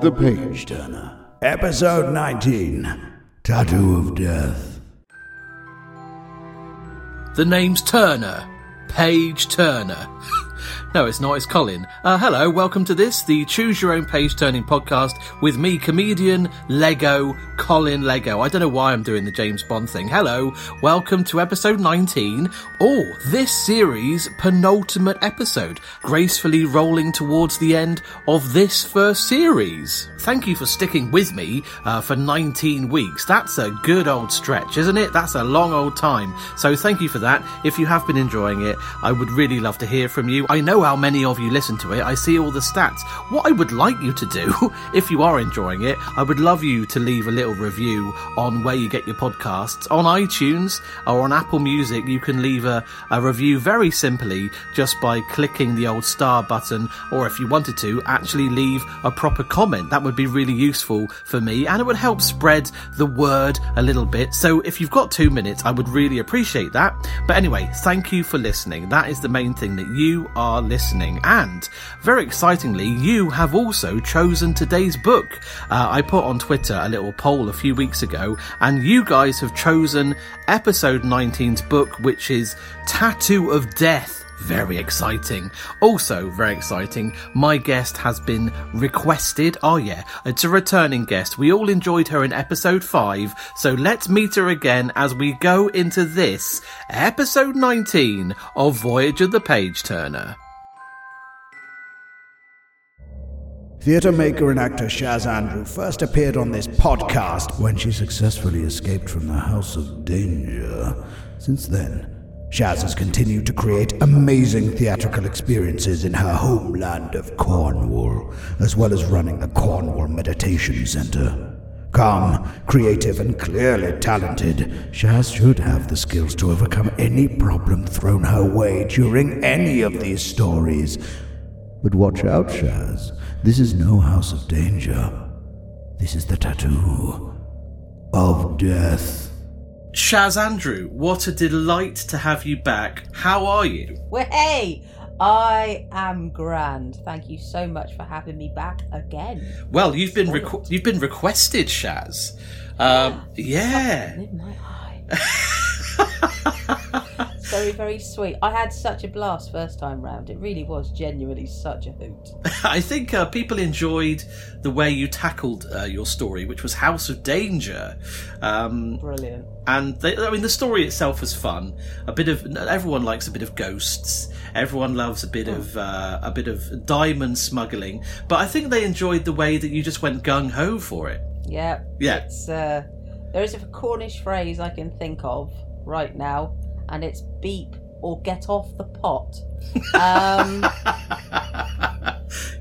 The Page Turner. Episode 19 Tattoo of Death. The name's Turner. Page Turner. No, it's not, it's Colin. Uh, hello, welcome to this, the Choose Your Own Page Turning podcast with me, comedian Leggo Colin Leggo. I don't know why I'm doing the James Bond thing. Hello, welcome to episode 19, or this series' penultimate episode, gracefully rolling towards the end of this first series. Thank you for sticking with me uh, for 19 weeks. That's a good old stretch, isn't it? That's a long old time. So thank you for that. If you have been enjoying it, I would really love to hear from you. I know how many of you listen to it. I see all the stats. What I would like you to do, if you are enjoying it, I would love you to leave a little review on where you get your podcasts. On iTunes or on Apple Music, you can leave a, a review very simply just by clicking the old star button, or if you wanted to, actually leave a proper comment. That would be really useful for me and it would help spread the word a little bit. So if you've got two minutes, I would really appreciate that. But anyway, thank you for listening. That is the main thing that you are listening. And very excitingly, you have also chosen today's book. Uh, I put on Twitter a little poll a few weeks ago, and you guys have chosen episode 19's book, which is Tattoo of Death. Very exciting. Also, very exciting, my guest has been requested. Oh, yeah, it's a returning guest. We all enjoyed her in episode 5, so let's meet her again as we go into this, episode 19 of Voyage of the Page Turner. Theatre maker and actor Shaz Andrew first appeared on this podcast when she successfully escaped from the House of Danger. Since then, Shaz has continued to create amazing theatrical experiences in her homeland of Cornwall, as well as running the Cornwall Meditation Center. Calm, creative, and clearly talented, Shaz should have the skills to overcome any problem thrown her way during any of these stories. But watch out, Shaz. This is no house of danger. This is the tattoo of death. Shaz Andrew, what a delight to have you back. How are you? Well, hey, I am grand. Thank you so much for having me back again. Well, you've been requ- you've been requested, Shaz. Um, yeah. In my eye. very, very sweet. I had such a blast first time round. It really was genuinely such a hoot. I think uh, people enjoyed the way you tackled uh, your story, which was House of Danger. Um, Brilliant. and they, I mean, the story itself was fun. A bit of everyone likes a bit of ghosts. Everyone loves a bit of uh, a bit of diamond smuggling. But I think they enjoyed the way that you just went gung ho for it. Yeah. Yeah. It's uh, there is a Cornish phrase I can think of right now, and it's beep or get off the pot. Um,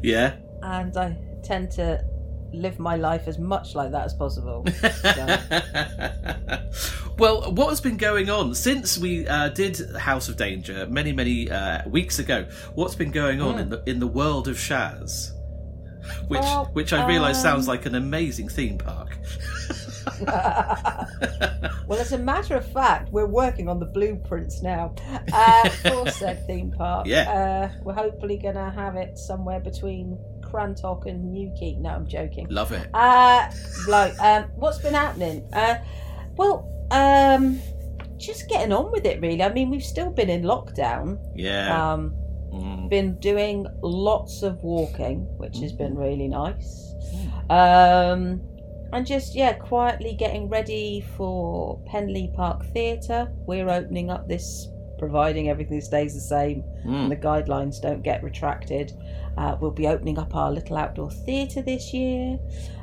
yeah. and I tend to live my life as much like that as possible. So, well, what has been going on since we uh, did House of Danger many, many uh, weeks ago? What's been going on in the in the world of Shaz? Which, Well, which I realise um, sounds like an amazing theme park. well, as a matter of fact, we're working on the blueprints now uh, for said theme park. Yeah. Uh, we're hopefully going to have it somewhere between Crantock and Newquay. No, I'm joking. Love it. Uh, like, um, what's been happening? Uh, well, um, just getting on with it, really. I mean, we've still been in lockdown. Yeah. Um, Mm. been doing lots of walking, which has been really nice. Um, and just yeah, quietly getting ready for Penlee Park Theatre. We're opening up this, providing everything stays the same Mm. and the guidelines don't get retracted. Uh, we'll be opening up our little outdoor theatre this year.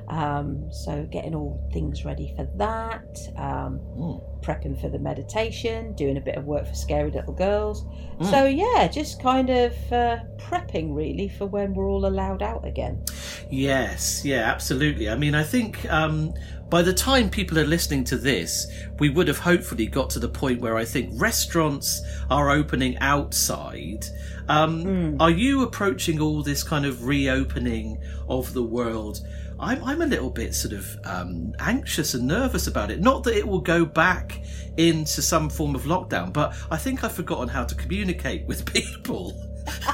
Um, so getting all things ready for that. Um, Mm. prepping for the meditation, doing a bit of work for scary little girls. Mm. So yeah, just kind of uh, prepping really for when we're all allowed out again. Yes, yeah, absolutely. I mean, I think um, by the time people are listening to this, we would have hopefully got to the point where I think restaurants are opening outside. Um, Mm. Are you approaching all this kind of reopening of the world? I'm, I'm a little bit sort of um, anxious and nervous about it. Not that it will go back into some form of lockdown, but I think I've forgotten how to communicate with people.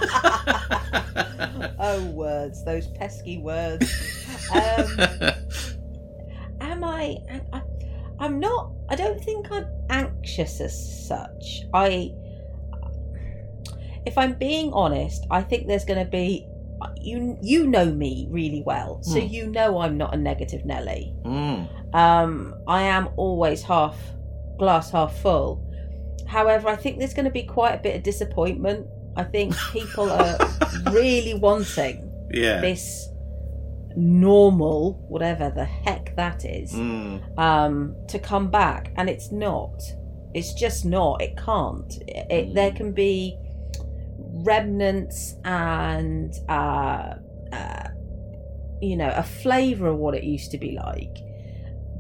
oh, words, those pesky words. Um, am I, I? I'm not. I don't think I'm anxious as such. I, if I'm being honest, I think there's going to be. You you know me really well, so Hmm. you know I'm not a negative Nelly. Mm. Um, I am always half glass half full. However, I think there's going to be quite a bit of disappointment. I think people are really wanting Yeah. this normal, whatever the heck that is, Mm. um, to come back, and it's not. It's just not. It can't. It, it- There can be remnants and uh, uh, you know a flavour of what it used to be like,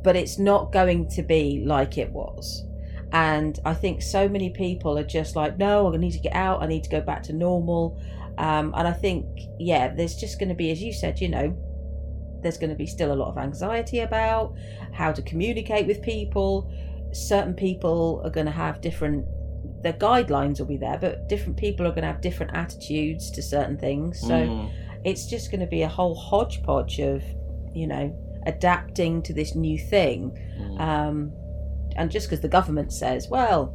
but it's not going to be like it was. And I think so many people are just like, no, I need to get out. I need to go back to normal. Um, and I think, yeah, there's just going to be, as you said, you know, there's going to be still a lot of anxiety about how to communicate with people. Certain people are going to have different, the guidelines will be there, but different people are going to have different attitudes to certain things. So Mm. it's just going to be a whole hodgepodge of, you know, adapting to this new thing. Mm. Um, and just because the government says, well,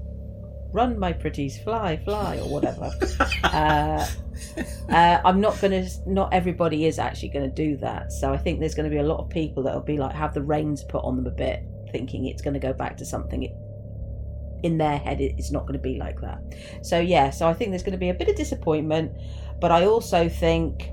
run, my pretties, fly, fly, or whatever. uh, uh, I'm not going to. Not everybody is actually going to do that. So I think there's going to be a lot of people that will be like have the reins put on them a bit, thinking it's going to go back to something. It, in their head, it's not going to be like that. So yeah. So I think there's going to be a bit of disappointment, but I also think,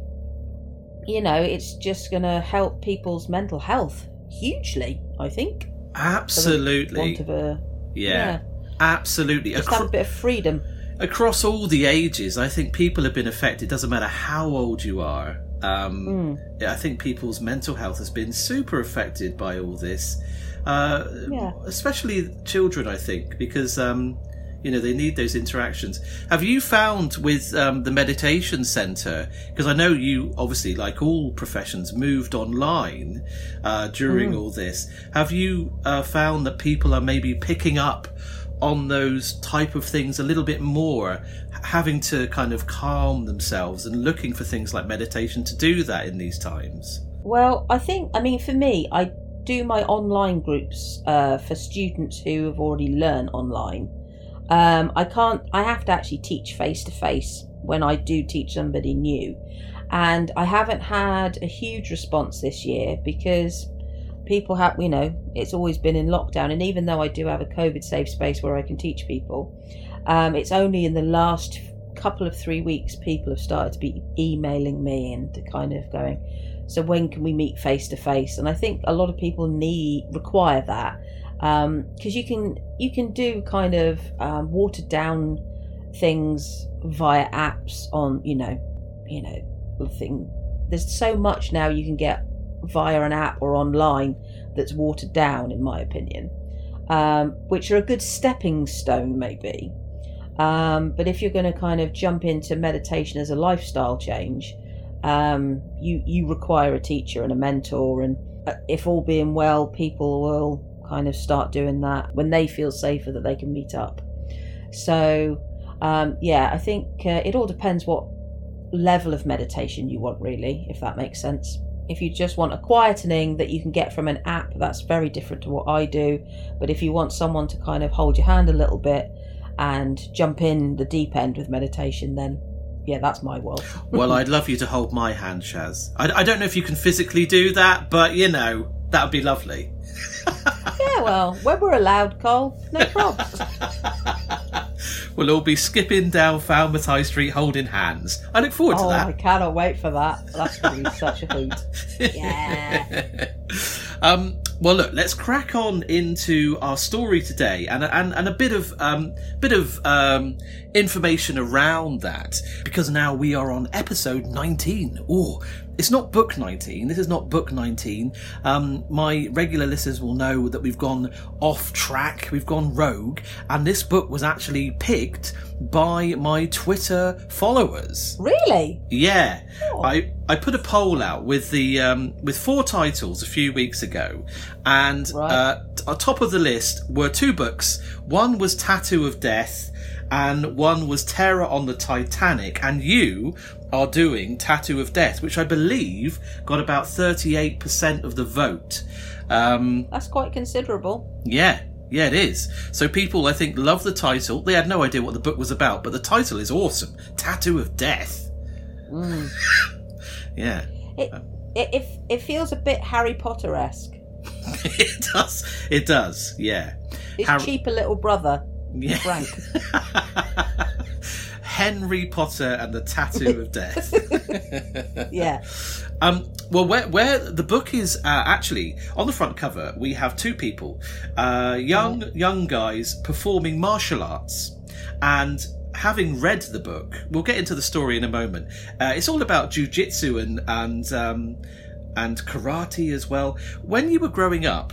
you know, it's just going to help people's mental health hugely. I think. Absolutely. A yeah. Absolutely. just Acro- a bit of freedom. across all the ages, I think people have been affected. Doesn't matter how old you are. Um, Mm. I think people's mental health has been super affected by all this, uh, Yeah. especially children. I think because um, you know they need those interactions. Have you found with um, the meditation center? Because I know you obviously, like all professions, moved online uh, during Mm. all this. Have you uh, found that people are maybe picking up? on those type of things a little bit more having to kind of calm themselves and looking for things like meditation to do that in these times Well, I think, I mean, for me, I do my online groups uh, for students who have already learned online. Um, I can't, I have to actually teach face to face when I do teach somebody new. And I haven't had a huge response this year because people have, you know, it's always been in lockdown. And even though I do have a COVID safe space where I can teach people, um, it's only in the last couple of three weeks people have started to be emailing me and kind of going, so when can we meet face to face? And I think a lot of people need require that because you can you can do kind of um, watered down things via apps on you know you know thing. There's so much now you can get via an app or online that's watered down, in my opinion, um, which are a good stepping stone maybe. Um, but if you're going to kind of jump into meditation as a lifestyle change, um, you you require a teacher and a mentor, and uh, if all being well, people will kind of start doing that when they feel safer that they can meet up. So um, yeah, I think uh, it all depends what level of meditation you want, really, if that makes sense. If you just want a quietening that you can get from an app, that's very different to what I do. But if you want someone to kind of hold your hand a little bit and jump in the deep end with meditation, then yeah, that's my world. well i'd love you to hold my hand shaz I, I don't know if you can physically do that but you know that would be lovely yeah, well, when we're allowed, Cole, no probs. we'll all be skipping down falmouth high street holding hands i look forward to oh, that I cannot wait for that. That's going to be such a hoot. Yeah. um, well, look, let's crack on into our story today, and and, and a bit of um, bit of um, information around that, because now we are on episode nineteen. Oh, it's not book nineteen. This is not book nineteen. Um, my regular listeners will know that we've gone off track. We've gone rogue, and this book was actually picked by my Twitter followers. Really? Yeah, Oh. I I put a poll out with the um, with four titles a few weeks ago, and Right. uh, top of the list were two books. One was Tattoo of Death, and one was Terror on the Titanic, and you are doing Tattoo of Death, which I believe got about 38% of the vote. Um, That's quite considerable. yeah, yeah, it is. So people, I think, love the title. They had no idea what the book was about, but the title is awesome Tattoo of Death. yeah. It, it, it, it feels a bit Harry Potter esque. it does. It does. Yeah. His Har- cheaper little brother, Yeah. Frank. Henry Potter and the Tattoo of Death. yeah. Um, well, where, where the book is uh, actually on the front cover, we have two people, uh, young young guys performing martial arts, and having read the book, we'll get into the story in a moment. Uh, it's all about jujitsu and and um, and karate as well. When you were growing up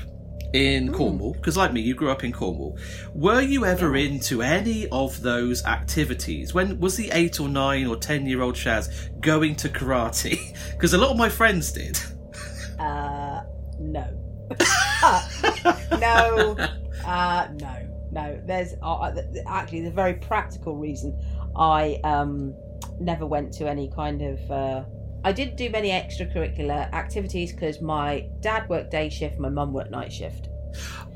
in Cornwall, because like me, you grew up in Cornwall, were you ever into any of those activities? When was the eight or nine or ten year old Shaz going to karate? Because a lot of my friends did. Uh, no. no. Uh, no. No. There's uh, th- actually the very practical reason I um, never went to any kind of. I didn't do many extracurricular activities because my dad worked day shift, my mum worked night shift.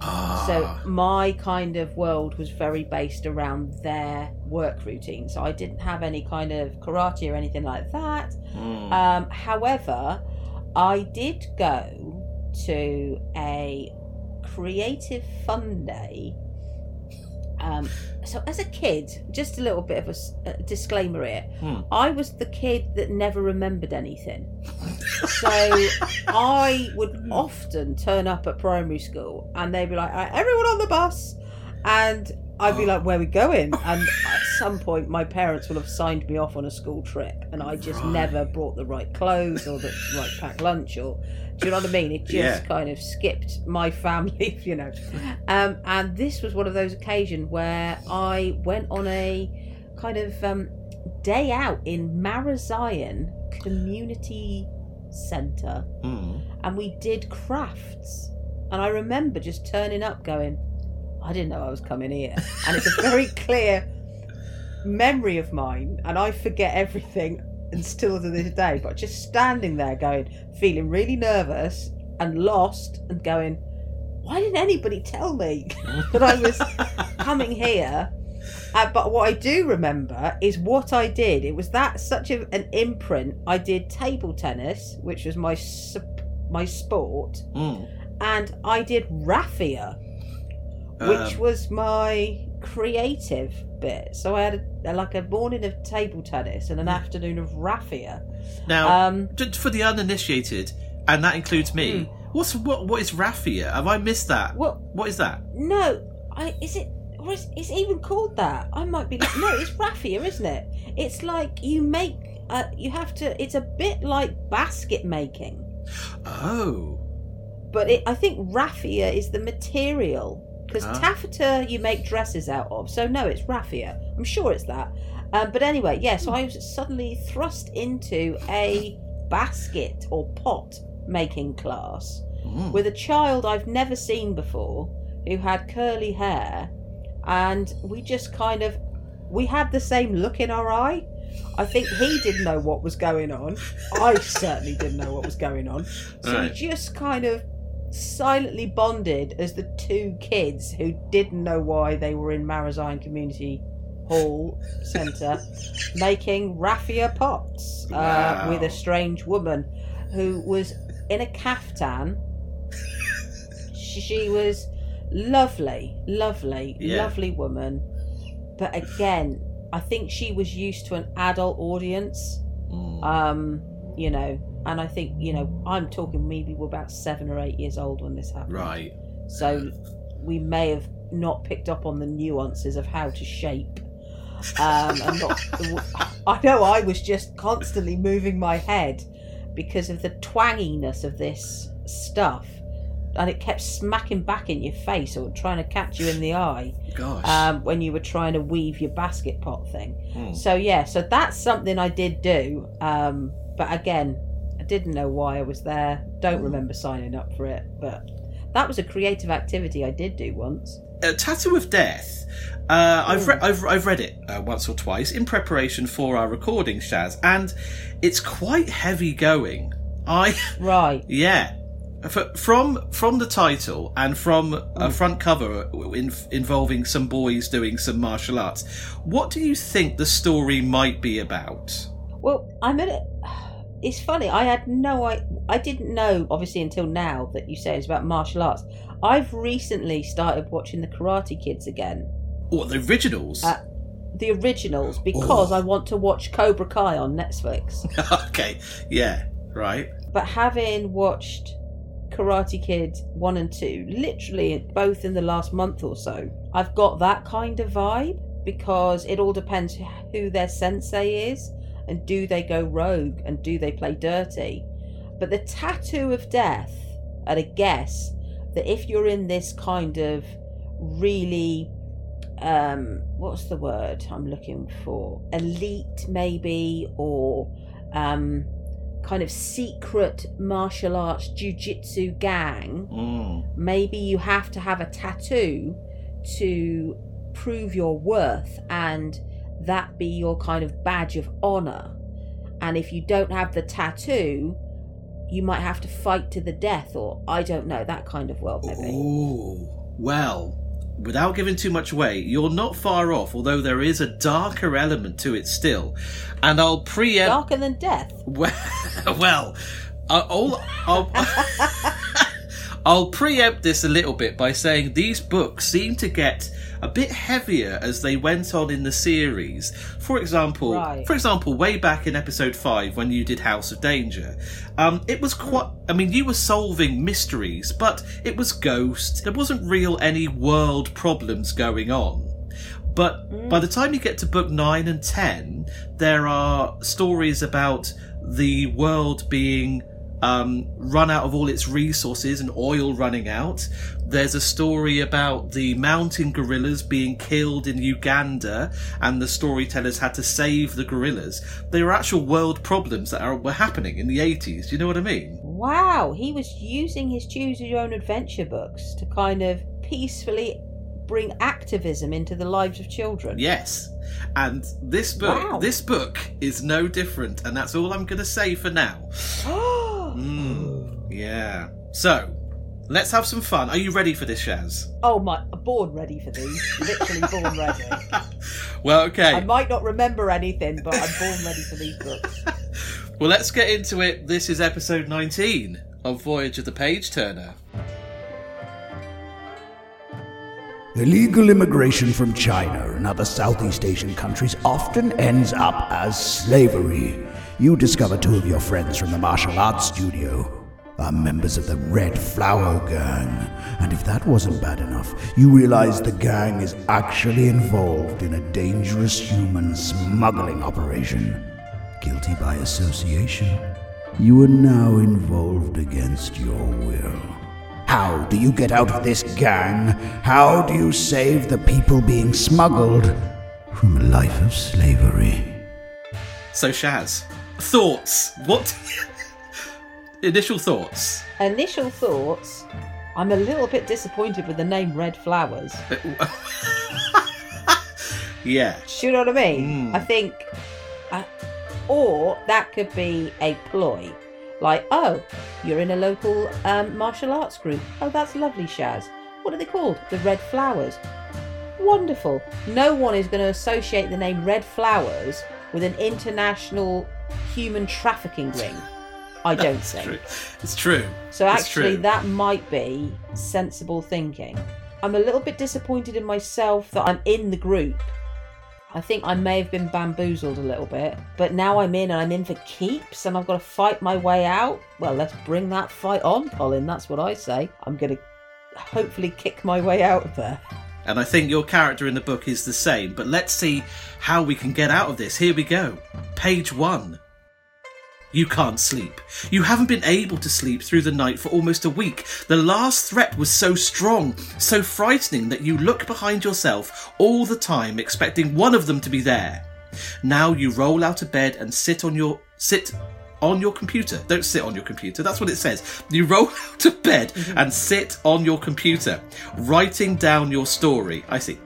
Ah, So my kind of world was very based around their work routine. So I didn't have any kind of karate or anything like that. mm, Um, however, I did go to a creative fun day. Um, so as a kid, just a little bit of a disclaimer here. Hmm. I was the kid that never remembered anything. so I would often turn up at primary school and they'd be like, "Right, everyone on the bus. And I'd be like, where are we going? And at some point, my parents will have signed me off on a school trip, and I just Right. never brought the right clothes or the right packed lunch, or do you know what I mean? It just Yeah. kind of skipped my family, you know. Um, and this was one of those occasions where I went on a kind of um, day out in Marazion Community Centre mm. and we did crafts. And I remember just turning up going, I didn't know I was coming here. And it's a very clear memory of mine, and I forget everything and still to this day, but just standing there going, feeling really nervous and lost and going, why didn't anybody tell me that I was coming here? Uh, but what I do remember is what I did. It was that such a, an imprint. I did table tennis, which was my my sport, Mm. and I did raffia, which Um, was my creative bit. So I had a, like a morning of table tennis and an afternoon of raffia. now, Um, for the uninitiated, and that includes me. What's what? What is raffia? Have I missed that? well, What is that? no, I is it. Or is, is it even called that? I might be. No, it's raffia, isn't it? It's like you make. Uh, you have to. It's a bit like basket making, Oh, but it, I think raffia is the material because Ah. taffeta you make dresses out of. So no, it's raffia. I'm sure it's that. Um, but anyway, yeah. So I was suddenly thrust into a basket or pot making class Mm. with a child I've never seen before who had curly hair, and we just kind of we had the same look in our eye. I think he didn't know what was going on. I certainly didn't know what was going on. So Right. we just kind of silently bonded as the two kids who didn't know why they were in Marazion Community Hall Centre making raffia pots uh, Wow. with a strange woman who was in a caftan. she, she was lovely, lovely, Yeah. lovely woman. But again, I think she was used to an adult audience. Mm. Um, you know, and I think, you know, I'm talking maybe we're about seven or eight years old when this happened. right. So we may have not picked up on the nuances of how to shape. Um, and not, I know I was just constantly moving my head because of the twanginess of this stuff. And it kept smacking back in your face or trying to catch you in the eye Gosh. um, when you were trying to weave your basket pot thing. Mm. So yeah, so that's something I did do. Um, but again, didn't know why I was there. Don't remember signing up for it, but that was a creative activity I did do once. A Tattoo of Death. Uh, I've, re- I've I've read it uh, once or twice in preparation for our recording, Shaz, and it's quite heavy going. I Right. yeah, F- from from the title and from a front cover in, involving some boys doing some martial arts. What do you think the story might be about? Well, I'm in it. It's funny. I had no. I I didn't know obviously until now that you say it's about martial arts. I've recently started watching the Karate Kids again, Or the originals? Uh, the originals, because I want to watch Cobra Kai on Netflix. okay, yeah, right. but having watched Karate Kid 1 and 2, literally both in the last month or so, I've got that kind of vibe because it all depends who their sensei is and do they go rogue and do they play dirty. But the tattoo of death, at a guess, that if you're in this kind of really um what's the word i'm looking for elite maybe or um kind of secret martial arts jiu-jitsu gang Mm. maybe you have to have a tattoo to prove your worth and that be your kind of badge of honor and if you don't have the tattoo you might have to fight to the death or i don't know that kind of world maybe Ooh, well, without giving too much away, you're not far off, although there is a darker element to it still. And I'll preempt. darker than death Well, well I'll, I'll, I'll preempt this a little bit by saying these books seem to get a bit heavier as they went on in the series. For example, Right. for example, way back in episode five when you did House of Danger, um, it was quite. I mean, you were solving mysteries, but it was ghosts. There wasn't real any world problems going on. But by the time you get to book 9 and 10, there are stories about the world being um, run out of all its resources and oil running out. There's a story about the mountain gorillas being killed in Uganda, and the storytellers had to save the gorillas. They were actual world problems that are, were happening in the 80s. Do you know what I mean? Wow, he was using his choose your own adventure books to kind of peacefully bring activism into the lives of children. Yes. And this book, Wow. this book is no different, and that's all I'm going to say for now. Mm, yeah. So, let's have some fun. Are you ready for this, Shaz? oh my, born ready for these. Literally born ready. Well, okay. I might not remember anything, but I'm born ready for these books. Well, let's get into it. This is episode 19 of Voyage of the Page Turner. Illegal immigration from China and other Southeast Asian countries often ends up as slavery. You discover two of your friends from the martial arts studio are members of the Red Flower Gang. And if that wasn't bad enough, you realize the gang is actually involved in a dangerous human smuggling operation. Guilty by association, you are now involved against your will. How do you get out of this gang? How do you save the people being smuggled from a life of slavery? So, Shaz, thoughts? What? Initial thoughts? Initial thoughts. I'm a little bit disappointed with the name Red Flowers. yeah. Do you know what I mean? Mm. I think, uh, or that could be a ploy, like, oh, you're in a local um, martial arts group. Oh, that's lovely, Shaz. What are they called? The Red Flowers. Wonderful. No one is going to associate the name Red Flowers with an international human trafficking ring. I don't true. It's true. So It's actually, true. that might be sensible thinking. I'm a little bit disappointed in myself that I'm in the group. I think I may have been bamboozled a little bit, but now I'm in and I'm in for keeps and I've got to fight my way out. Well, let's bring that fight on, Colin. That's what I say. I'm going to hopefully kick my way out of there. And I think your character in the book is the same, but let's see how we can get out of this. Here we go. Page one. You can't sleep. You haven't been able to sleep through the night for almost a week. The last threat was so strong, so frightening that you look behind yourself all the time expecting one of them to be there. Now you roll out of bed and sit on your sit on your computer. Don't sit on your computer. That's what it says. You roll out of bed and sit on your computer, writing down your story. I see.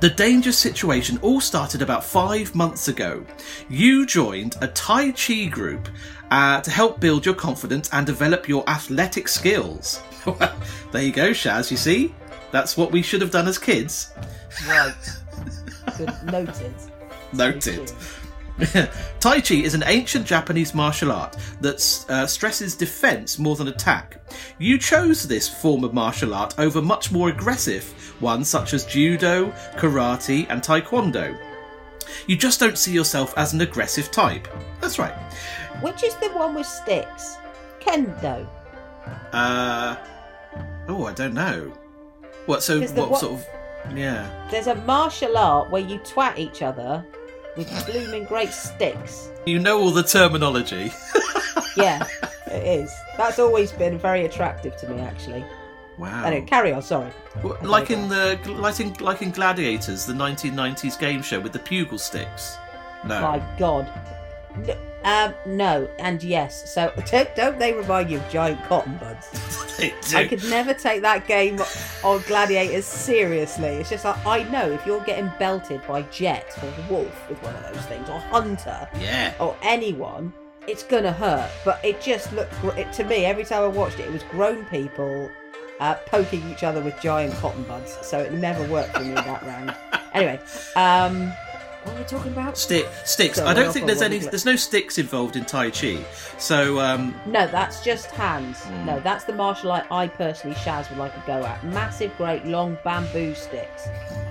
The dangerous situation all started about five months ago. You joined a Tai Chi group uh, to help build your confidence and develop your athletic skills. there you go, Shaz. You see? That's what we should have done as kids. Right. Good. Noted. Noted. tai Chi is an ancient Japanese martial art that uh, stresses defense more than attack. You chose this form of martial art over much more aggressive ones such as judo, karate, and taekwondo. You just don't see yourself as an aggressive type. That's right. Which is the one with sticks? Kendo. Uh oh, I don't know. What? So what, what- sort of? Yeah. There's a martial art where you twat each other with blooming great sticks. You know all the terminology. Yeah, it is. That's always been very attractive to me, actually. Wow. Anyway, carry on. Sorry. Well, like in the like in, like in Gladiators, the 1990s game show with the pugil sticks. No. My God. No, um, no, and yes. So don't, don't they remind you of giant cotton buds? They do. I could never take that game of gladiators seriously. It's just like I know if you're getting belted by Jet or Wolf with one of those things, or Hunter, Yeah. or anyone, it's gonna hurt. But it just looked it, to me every time I watched it, it was grown people uh, poking each other with giant cotton buds. So it never worked for me that round. Anyway, um, what were we talking about? Stick sticks. So I don't think there's any. There's no sticks involved in Tai Chi. So um, No, that's just hands. Hmm. No, that's the martial art I personally, Shaz, would like to go at. Massive, great, long bamboo sticks,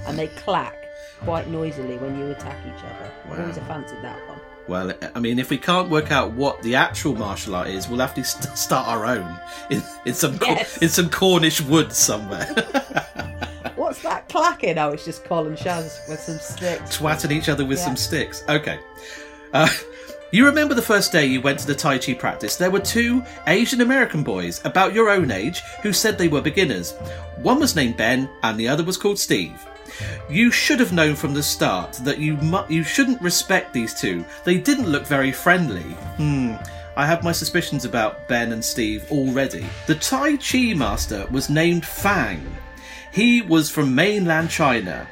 and they clack quite noisily when you attack each other. I've always fancied that one. well, I mean, if we can't work out what the actual martial art is, we'll have to st- start our own in, in some Cor- Yes. in some Cornish woods somewhere, What's that clacking? Oh, it's just Colin Shaz with some sticks. twatting each other with Yeah. some sticks. Okay. Uh, you remember the first day you went to the Tai Chi practice? There were two Asian American boys about your own age who said they were beginners. One was named Ben, and the other was called Steve. You should have known from the start that you mu- you shouldn't respect these two. They didn't look very friendly. Hmm. I have my suspicions about Ben and Steve already. The Tai Chi master was named Fang. He was from mainland China.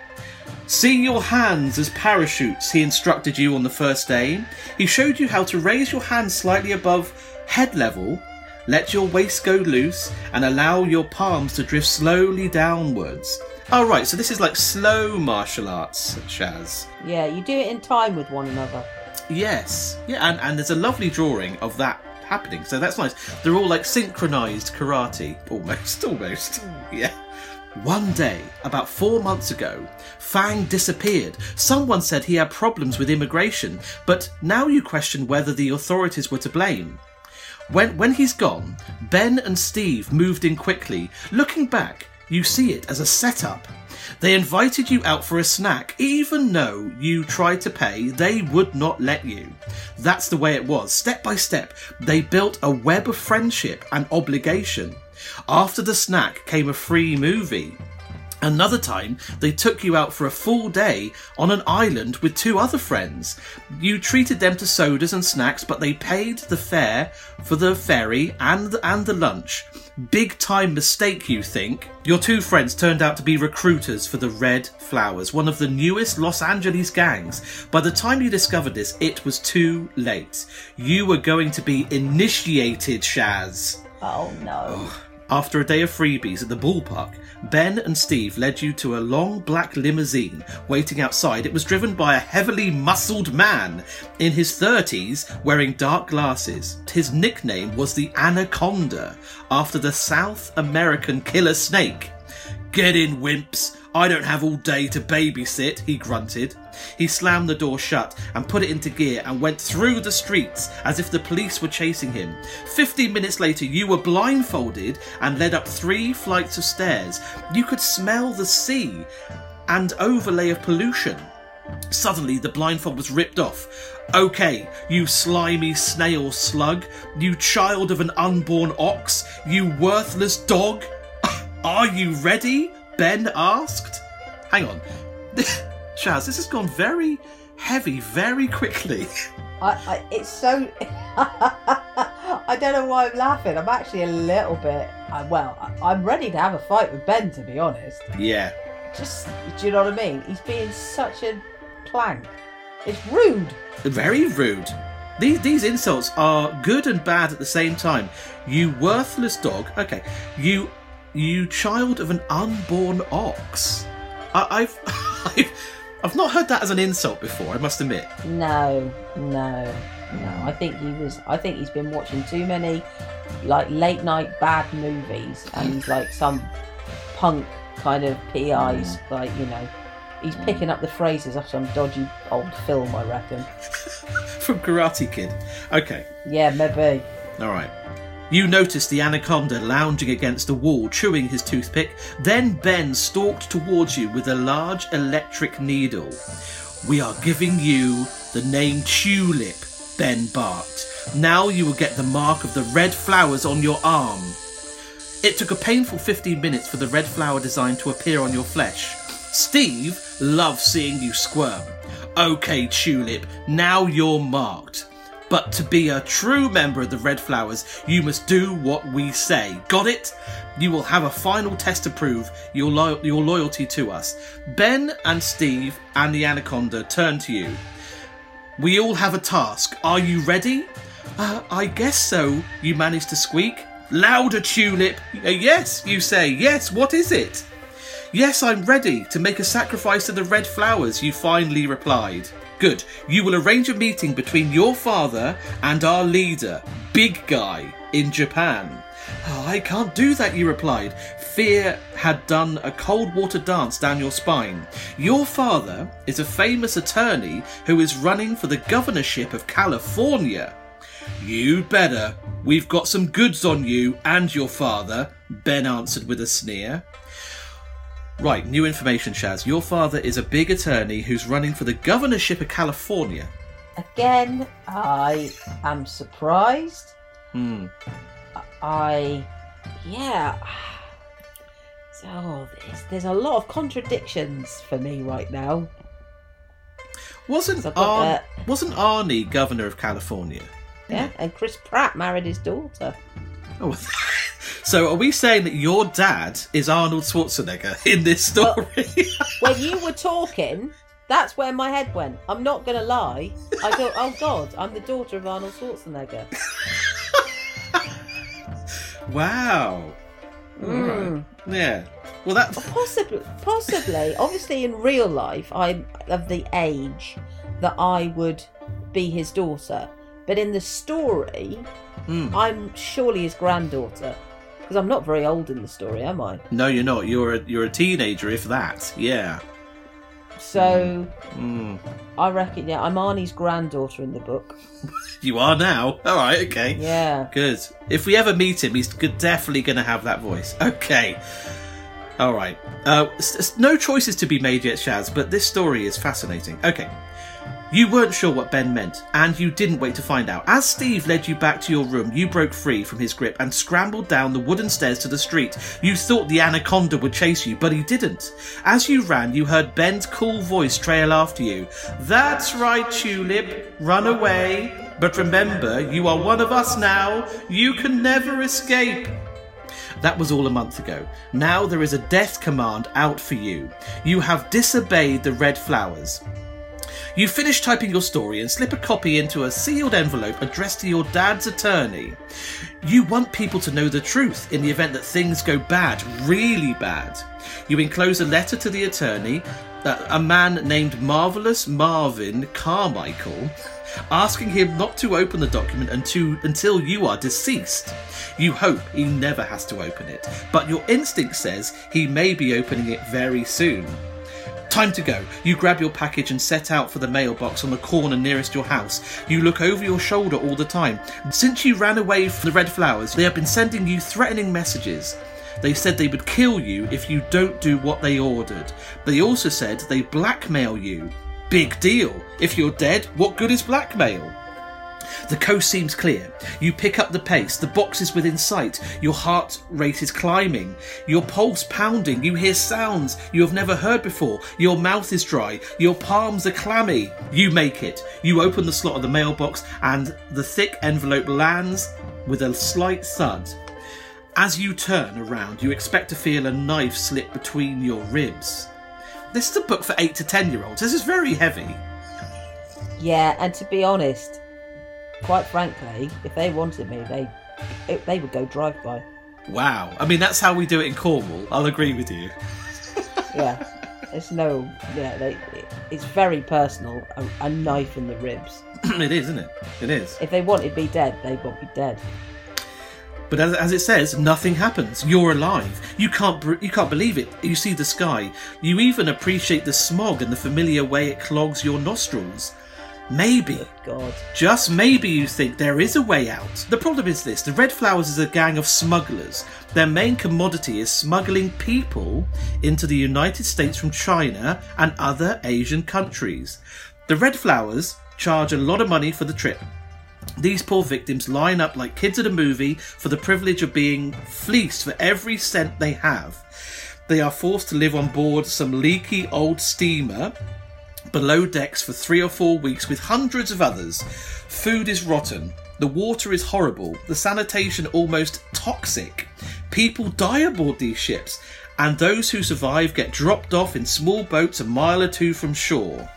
See your hands as parachutes, he instructed you on the first day. He showed you how to raise your hands slightly above head level, let your waist go loose, and allow your palms to drift slowly downwards. Oh, right, so this is like slow martial arts, Shaz. Yeah, you do it in time with one another. Yes. Yeah, and, and there's a lovely drawing of that happening, so that's nice. They're all like synchronized karate. Almost, almost. Hmm. Yeah. One day, about four months ago, Fang disappeared. Someone said he had problems with immigration, but now you question whether the authorities were to blame. When, when he's gone, Ben and Steve moved in quickly. Looking back, you see it as a setup. They invited you out for a snack, even though you tried to pay, they would not let you. That's the way it was. Step by step, they built a web of friendship and obligation. After the snack came a free movie. Another time, they took you out for a full day on an island with two other friends. You treated them to sodas and snacks, but they paid the fare for the ferry and the, and the lunch. Big time mistake, you think? Your two friends turned out to be recruiters for the Red Flowers, one of the newest Los Angeles gangs. By the time you discovered this, it was too late. You were going to be initiated, Shaz. Oh no. After a day of freebies at the ballpark, Ben and Steve led you to a long black limousine waiting outside. It was driven by a heavily muscled man in his 30s wearing dark glasses. His nickname was the Anaconda, after the South American killer snake. Get in, wimps. I don't have all day to babysit, he grunted. He slammed the door shut and put it into gear and went through the streets as if the police were chasing him. Fifteen minutes later, you were blindfolded and led up three flights of stairs. You could smell the sea and overlay of pollution. Suddenly, the blindfold was ripped off. Okay, you slimy snail slug, you child of an unborn ox, you worthless dog. Are you ready? Ben asked. Hang on. Shaz, this has gone very heavy very quickly. I, I, it's so. I don't know why I'm laughing. I'm actually a little bit. Uh, well, I, I'm ready to have a fight with Ben, to be honest. Yeah. Just, do you know what I mean? He's being such a plank. It's rude. Very rude. These, these insults are good and bad at the same time. You worthless dog. Okay. You you child of an unborn ox. I, I've, I've I've not heard that as an insult before. I must admit. No, no, no. I think he was. I think he's been watching too many, like late night bad movies and he's like some punk kind of PIs. Mm. Like you know, he's mm. picking up the phrases off some dodgy old film. I reckon. From Karate Kid. Okay. Yeah, maybe. All right. You notice the anaconda lounging against the wall, chewing his toothpick. Then Ben stalked towards you with a large electric needle. We are giving you the name Tulip, Ben barked. Now you will get the mark of the red flowers on your arm. It took a painful 15 minutes for the red flower design to appear on your flesh. Steve loves seeing you squirm. Okay, Tulip, now you're marked. But to be a true member of the Red Flowers, you must do what we say. Got it? You will have a final test to prove your, lo- your loyalty to us. Ben and Steve and the Anaconda turn to you. We all have a task. Are you ready? Uh, I guess so, you manage to squeak. Louder, Tulip. Uh, yes, you say. Yes, what is it? Yes, I'm ready to make a sacrifice to the red flowers, you finally replied. Good. You will arrange a meeting between your father and our leader, Big Guy, in Japan. "Oh, I can't do that, you replied. Fear had done a cold water dance down your spine. Your father is a famous attorney who is running for the governorship of California. You'd better. We've got some goods on you and your father, Ben answered with a sneer. Right, new information, Shaz. Your father is a big attorney who's running for the governorship of California. Again, I am surprised. Hmm. I, yeah. So there's, there's a lot of contradictions for me right now. Wasn't Ar- wasn't Arnie governor of California? Yeah, and Chris Pratt married his daughter. Oh, so are we saying that your dad is Arnold Schwarzenegger in this story? When you were talking, that's where my head went. I'm not gonna lie. I go, oh God, I'm the daughter of Arnold Schwarzenegger. wow. Mm. Yeah. Well, that. Possibly, possibly. Obviously, in real life, I'm of the age that I would be his daughter. But in the story, Hmm. I'm surely his granddaughter. Because I'm not very old in the story, am I? No, you're not. You're a you're a teenager, if that. Yeah. So Mm. I reckon, yeah, I'm Arnie's granddaughter in the book. You are now. All right. Okay. Yeah. Good. If we ever meet him, he's definitely going to have that voice. Okay. All right. Uh, no choices to be made yet, Shaz, but this story is fascinating. Okay. You weren't sure what Ben meant, and you didn't wait to find out. As Steve led you back to your room, you broke free from his grip and scrambled down the wooden stairs to the street. You thought the anaconda would chase you, but he didn't. As you ran, you heard Ben's cool voice trail after you. That's right, Tulip. Run away. But remember, you are one of us now. You can never escape. That was all a month ago. Now there is a death command out for you. You have disobeyed the red flowers. You finish typing your story and slip a copy into a sealed envelope addressed to your dad's attorney. You want people to know the truth in the event that things go bad, really bad. You enclose a letter to the attorney, uh, a man named Marvelous Marvin Carmichael, asking him not to open the document until, until you are deceased. You hope he never has to open it, but your instinct says he may be opening it very soon. Time to go. You grab your package and set out for the mailbox on the corner nearest your house. You look over your shoulder all the time. Since you ran away from the red flowers, they have been sending you threatening messages. They said they would kill you if you don't do what they ordered. They also said they blackmail you. Big deal. If you're dead, what good is blackmail? The coast seems clear. You pick up the pace. The box is within sight. Your heart rate is climbing. Your pulse pounding. You hear sounds you have never heard before. Your mouth is dry. Your palms are clammy. You make it. You open the slot of the mailbox and the thick envelope lands with a slight thud. As you turn around, you expect to feel a knife slip between your ribs. This is a book for 8 to 10 year olds. This is very heavy. Yeah, and to be honest, quite frankly, if they wanted me, they it, they would go drive by. Wow. I mean, that's how we do it in Cornwall. I'll agree with you. Yeah, it's no, yeah, they, it, it's very personal. A, a knife in the ribs. it is, isn't it? It is. If they wanted me dead, they would be dead. But as, as it says, nothing happens. You're alive. You can't you can't believe it. You see the sky. You even appreciate the smog and the familiar way it clogs your nostrils. Maybe, God. just maybe, you think there is a way out. The problem is this: the Red Flowers is a gang of smugglers. Their main commodity is smuggling people into the United States from China and other Asian countries. The Red Flowers charge a lot of money for the trip. These poor victims line up like kids at a movie for the privilege of being fleeced for every cent they have. They are forced to live on board some leaky old steamer below decks for three or four weeks with hundreds of others. Food is rotten. The water is horrible. The sanitation almost toxic. People die aboard these ships, and those who survive get dropped off in small boats a mile or two from shore.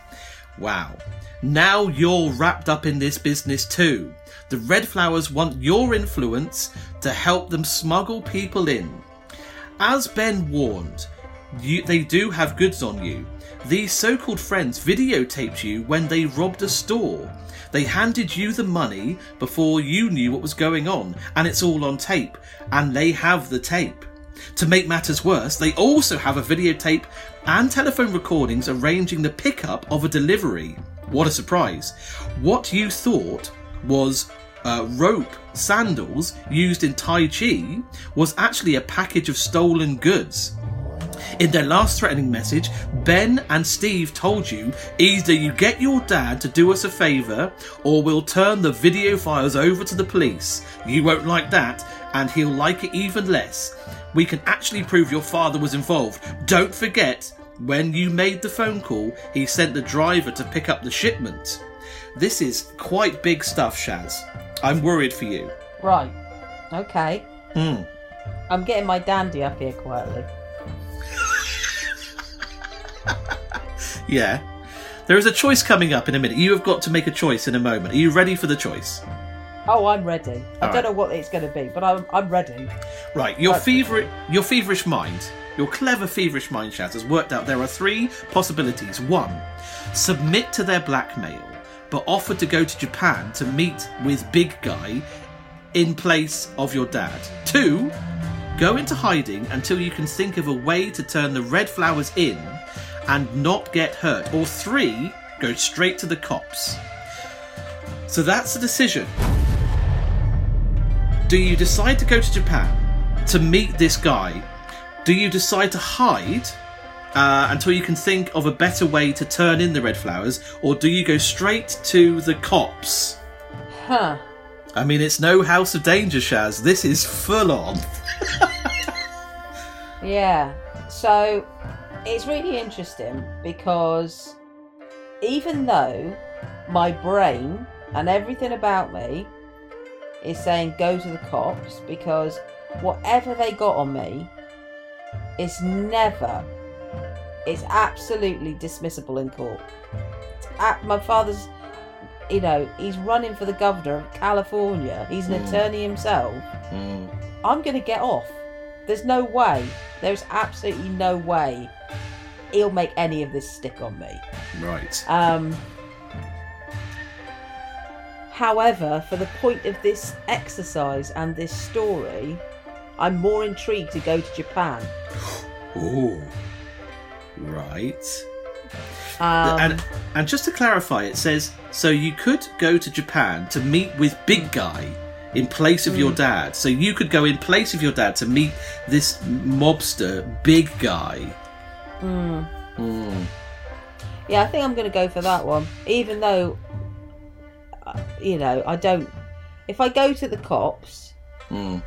Wow. Now you're wrapped up in this business too. The Red Flowers want your influence to help them smuggle people in. As Ben warned, you, they do have goods on you. These so called friends videotaped you when they robbed a store. They handed you the money before you knew what was going on, and it's all on tape, and they have the tape. To make matters worse, they also have a videotape and telephone recordings arranging the pickup of a delivery. What a surprise! What you thought was uh, rope sandals used in Tai Chi was actually a package of stolen goods. In their last threatening message, Ben and Steve told you either you get your dad to do us a favour or we'll turn the video files over to the police. You won't like that, and he'll like it even less. We can actually prove your father was involved. Don't forget, when you made the phone call, he sent the driver to pick up the shipment. This is quite big stuff, Shaz. I'm worried for you. Right. Okay. Hmm. I'm getting my dandy up here quietly. Yeah. There is a choice coming up in a minute. You have got to make a choice in a moment. Are you ready for the choice? Oh, I'm ready. I All don't right. know what it's going to be, but I'm, I'm ready. Right, your fever, your feverish mind, your clever feverish mind, Shaz, has worked out there are three possibilities. One, submit to their blackmail, but offer to go to Japan to meet with Big Guy in place of your dad. Two, go into hiding until you can think of a way to turn the red flowers in and not get hurt. Or three, go straight to the cops. So that's the decision. Do you decide to go to Japan to meet this guy? Do you decide to hide uh, until you can think of a better way to turn in the red flowers? Or do you go straight to the cops? Huh. I mean, it's no House of Danger, Shaz. This is full on. Yeah. So it's really interesting because even though my brain and everything about me is saying go to the cops because whatever they got on me is never, it's absolutely dismissible in court. At, my father's, you know, he's running for the governor of California. He's an Mm. attorney himself. I'm going to get off. There's no way. There's absolutely no way he'll make any of this stick on me. Right. Um, however, for the point of this exercise and this story, I'm more intrigued to go to Japan. Oh. Right. Um, and and just to clarify, it says so you could go to Japan to meet with Big Guy in place of your dad. So you could go in place of your dad to meet this mobster Big Guy. mm, Hmm. yeah, I think I'm going to go for that one, even though uh, you know, I don't. If I go to the cops, Mm.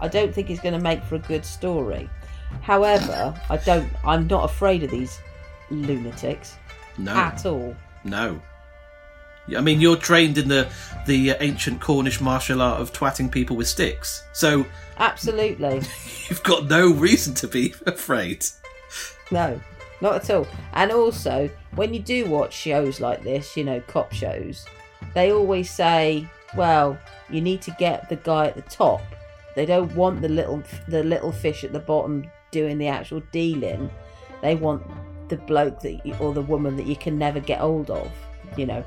I don't think it's going to make for a good story. However, I don't. I'm not afraid of these lunatics No, at all. no. I mean, you're trained in the the ancient Cornish martial art of twatting people with sticks, so Absolutely, you've got no reason to be afraid. no, not at all. And also, when you do watch shows like this, you know, cop shows, they always say, "Well, you need to get the guy at the top." They don't want the little the little fish at the bottom doing the actual dealing. They want the bloke that you, or the woman that you can never get hold of. You know,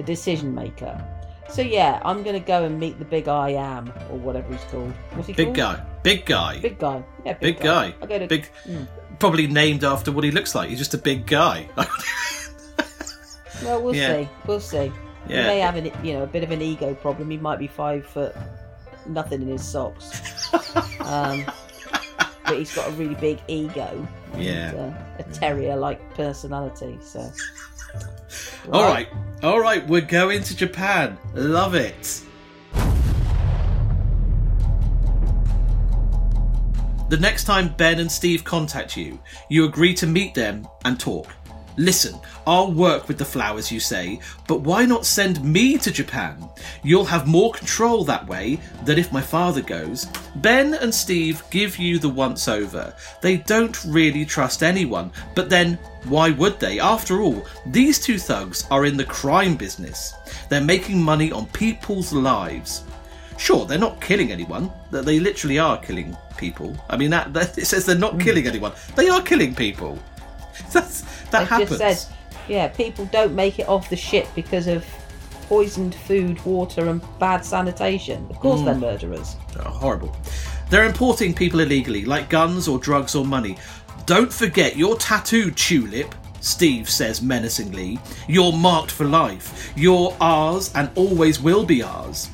the decision maker. So yeah, I'm gonna go and meet the big I am or whatever he's called. What's he Big called? guy, big guy, Big guy. Yeah, big, big guy, I go to big. Mm. Probably named after what he looks like. He's just a big guy. Well, we'll Yeah. see. We'll see. He may have an, you know, a bit of an ego problem. He might be five foot, nothing in his socks. um, but he's got a really big ego. Yeah. Uh, a terrier-like personality. So. All right, all right. We're going to Japan. Love it. The next time Ben and Steve contact you, you agree to meet them and talk. Listen, I'll work with the flowers, you say, but why not send me to Japan? You'll have more control that way than if my father goes. Ben and Steve give you the once over. They don't really trust anyone, but then why would they? After all, these two thugs are in the crime business. They're making money on people's lives. Sure, they're not killing anyone. They literally are killing people. I mean, that, that it says they're not hmm. killing anyone. They are killing people. That's that It happens. just says, yeah, people don't make it off the ship because of poisoned food, water, and bad sanitation. Of course, Mm. they're murderers. Oh, horrible. They're importing people illegally, like guns or drugs or money. Don't forget your tattooed tulip, Steve says menacingly. You're marked for life. You're ours and always will be ours.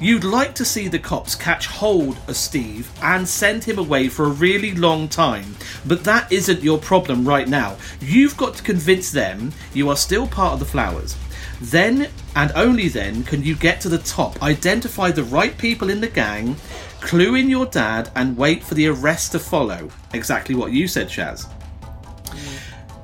You'd like to see the cops catch hold of Steve and send him away for a really long time, but that isn't your problem right now. You've got to convince them you are still part of the flowers. Then and only then can you get to the top, identify the right people in the gang, clue in your dad, and wait for the arrest to follow. Exactly what you said, Shaz.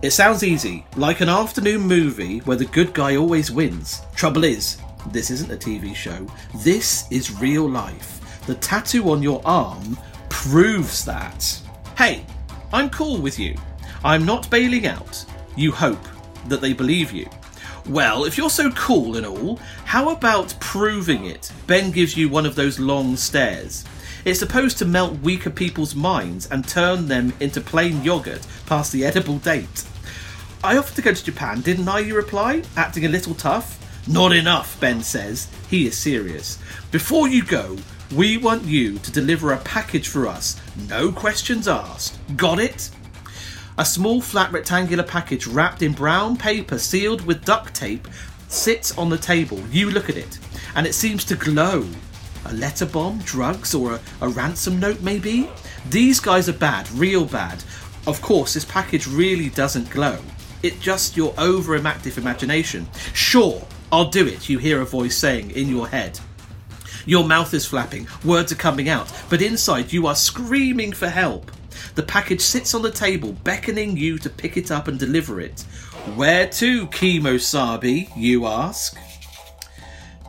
It sounds easy, like an afternoon movie where the good guy always wins. Trouble is, this isn't a TV show, this is real life. The tattoo on your arm proves that. Hey, I'm cool with you. I'm not bailing out. You hope that they believe you. Well, if you're so cool and all, how about proving it? Ben gives you one of those long stares. It's supposed to melt weaker people's minds and turn them into plain yogurt past the edible date. I offered to go to Japan, didn't I? You reply, acting a little tough. Not enough, Ben says. He is serious. Before you go, we want you to deliver a package for us. No questions asked. Got it? A small flat rectangular package wrapped in brown paper sealed with duct tape sits on the table. You look at it, and it seems to glow. A letter bomb, drugs, or a, a ransom note, maybe? These guys are bad, real bad. Of course, this package really doesn't glow. It's just your overactive imagination. Sure, I'll do it, you hear a voice saying in your head. Your mouth is flapping, words are coming out, but inside you are screaming for help. The package sits on the table, beckoning you to pick it up and deliver it. Where to, Kimosabi, you ask?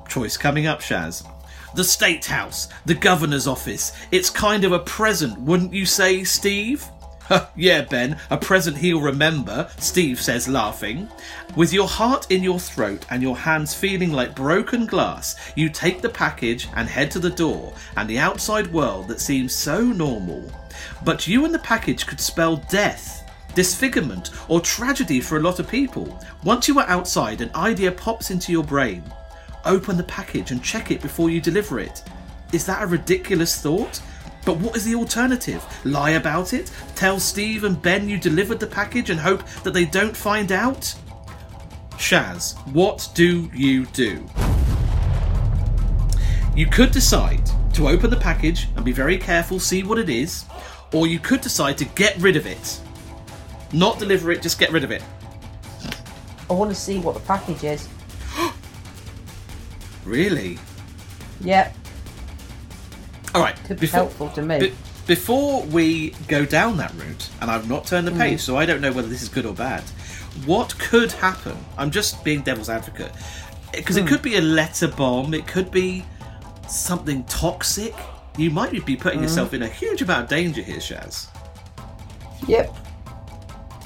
Choice coming up, Shaz. The State House, the Governor's office. It's kind of a present, wouldn't you say, Steve? Yeah, Ben, a present he'll remember, Steve says, laughing. With your heart in your throat and your hands feeling like broken glass, you take the package and head to the door and the outside world that seems so normal. But you and the package could spell death, disfigurement, or tragedy for a lot of people. Once you are outside, an idea pops into your brain. Open the package and check it before you deliver it. Is that a ridiculous thought? But what is the alternative? Lie about it? Tell Steve and Ben you delivered the package and hope that they don't find out? Shaz, what do you do? You could decide to open the package and be very careful, see what it is, or you could decide to get rid of it. Not deliver it, just get rid of it. I want to see what the package is. Really? Yep, All right. could be helpful to me. be- before we go down that route, and I've not turned the Mm. page, so I don't know whether this is good or bad. What could happen? I'm just being devil's advocate because Mm. it could be a letter bomb. It could be something toxic. You might be putting Mm. yourself in a huge amount of danger here, Shaz. Yep.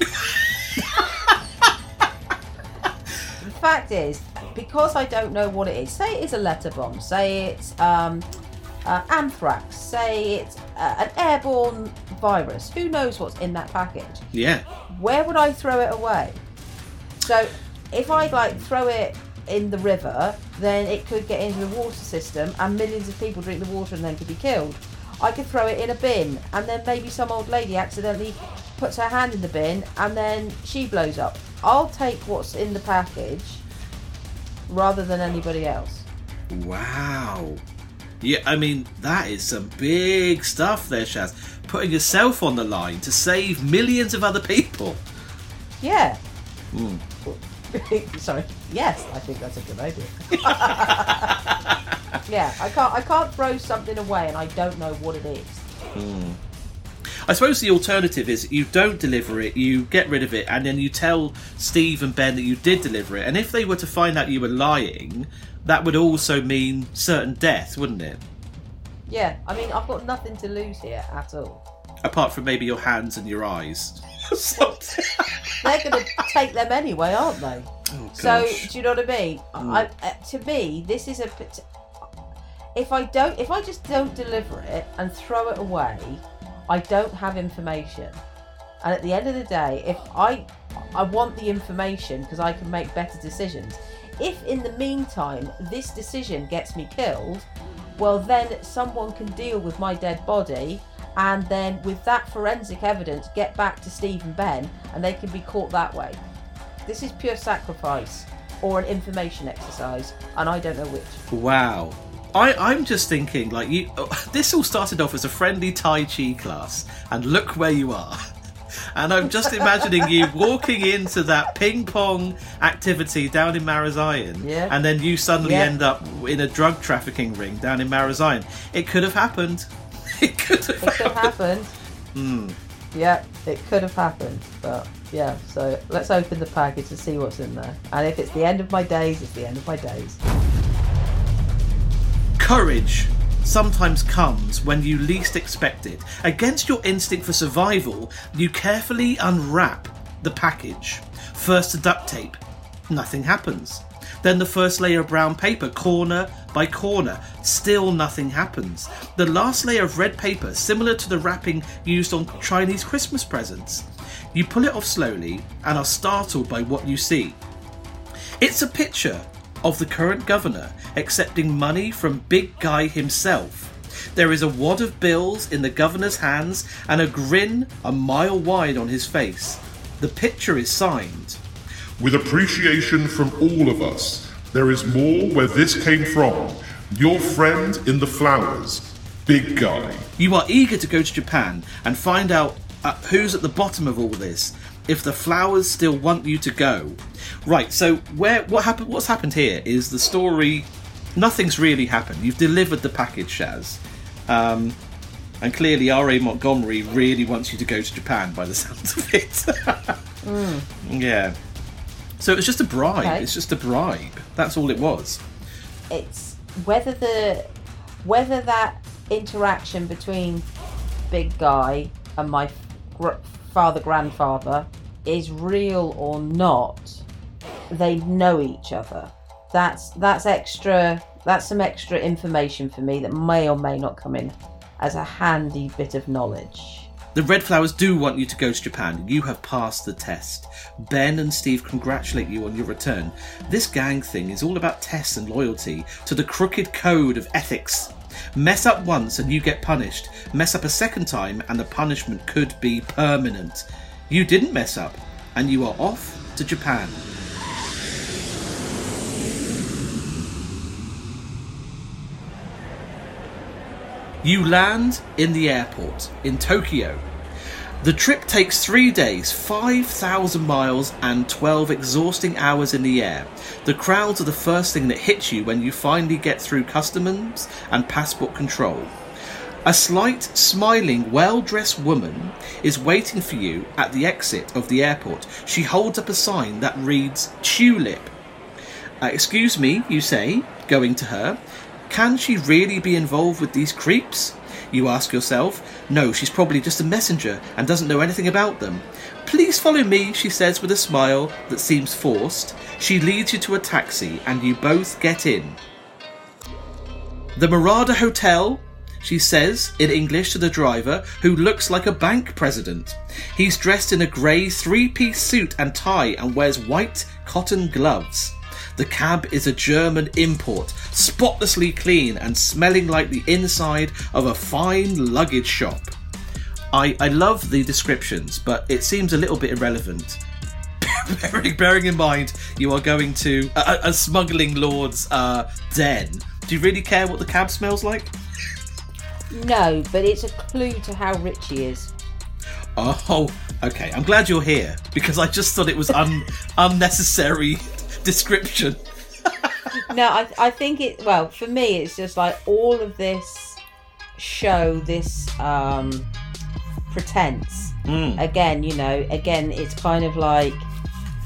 the fact is, because I don't know what it is, say it is a letter bomb, say it's um, uh, anthrax, say it's uh, an airborne virus, who knows what's in that package? Yeah. Where would I throw it away? So, if I like throw it in the river, then it could get into the water system and millions of people drink the water and then could be killed. I could throw it in a bin and then maybe some old lady accidentally puts her hand in the bin and then she blows up. I'll take what's in the package rather than anybody else. Wow. Yeah, I mean, that is some big stuff there, Shaz. Putting yourself on the line to save millions of other people. Yeah. Hmm. Sorry. Yes, I think that's a good idea. yeah, I can't I can't throw something away and I don't know what it is. I suppose the alternative is you don't deliver it, you get rid of it, and then you tell Steve and Ben that you did deliver it. And if they were to find out you were lying, that would also mean certain death, wouldn't it? Yeah, I mean I've got nothing to lose here at all. Apart from maybe your hands and your eyes. They're going to take them anyway, aren't they? Oh, So do you know what I mean? I, uh, to me, this is a. If I don't, if I just don't deliver it and throw it away, I don't have information. And at the end of the day, if I, I want the information because I can make better decisions. If in the meantime this decision gets me killed, well then someone can deal with my dead body and then with that forensic evidence get back to Steve and Ben and they can be caught that way. This is pure sacrifice or an information exercise, and I don't know which. Wow. I, I'm just thinking, like, you. this all started off as a friendly Tai Chi class, and look where you are. And I'm just imagining you walking into that ping pong activity down in Marazion, Yeah. and then you suddenly Yeah. end up in a drug trafficking ring down in Marazion. It could have happened. It could have It could have happened. happened. Hmm. Yeah, it could have happened. But yeah, so let's open the package and see what's in there. And if it's the end of my days, it's the end of my days. Courage sometimes comes when you least expect it. Against your instinct for survival, you carefully unwrap the package. First, the duct tape. Nothing happens. Then the first layer of brown paper, corner by corner. Still nothing happens. The last layer of red paper, similar to the wrapping used on Chinese Christmas presents. You pull it off slowly and are startled by what you see. It's a picture of the current governor accepting money from Big Guy himself. There is a wad of bills in the governor's hands and a grin a mile wide on his face. The picture is signed. With appreciation from all of us, there is more where this came from. Your friend in the flowers, Big Guy. You are eager to go to Japan and find out uh, who's at the bottom of all this. If the flowers still want you to go, right? So where what happened? What's happened here is the story. Nothing's really happened. You've delivered the package, Shaz, um, and clearly R. A. Montgomery really wants you to go to Japan, by the sounds of it. Yeah. So it's just a bribe. Okay. It's just a bribe. That's all it was. It's whether the whether that interaction between Big Guy and my gr- father grandfather is real or not. They know each other. That's that's extra. That's some extra information for me that may or may not come in as a handy bit of knowledge. The Red Flowers do want you to go to Japan. You have passed the test. Ben and Steve congratulate you on your return. This gang thing is all about tests and loyalty to the crooked code of ethics. Mess up once and you get punished. Mess up a second time and the punishment could be permanent. You didn't mess up and you are off to Japan. You land in the airport in Tokyo. The trip takes three days, 5,000 miles, and 12 exhausting hours in the air. The crowds are the first thing that hits you when you finally get through customs and passport control. A slight, smiling, well dressed woman is waiting for you at the exit of the airport. She holds up a sign that reads Tulip. Uh, excuse me, you say, going to her. Can she really be involved with these creeps? You ask yourself. No, she's probably just a messenger and doesn't know anything about them. Please follow me, she says with a smile that seems forced. She leads you to a taxi and you both get in. The Marada Hotel, she says in English to the driver, who looks like a bank president. He's dressed in a grey three piece suit and tie and wears white cotton gloves. The cab is a German import, spotlessly clean and smelling like the inside of a fine luggage shop. I, I love the descriptions, but it seems a little bit irrelevant. bearing, in mind you are going to a, a smuggling lord's uh, den. Do you really care what the cab smells like? No, but it's a clue to how rich he is. Oh, okay. I'm glad you're here because I just thought it was un- unnecessary description. no, I, I think it. Well, for me, it's just like all of this show, this um, pretense. Mm. Again, you know, again, it's kind of like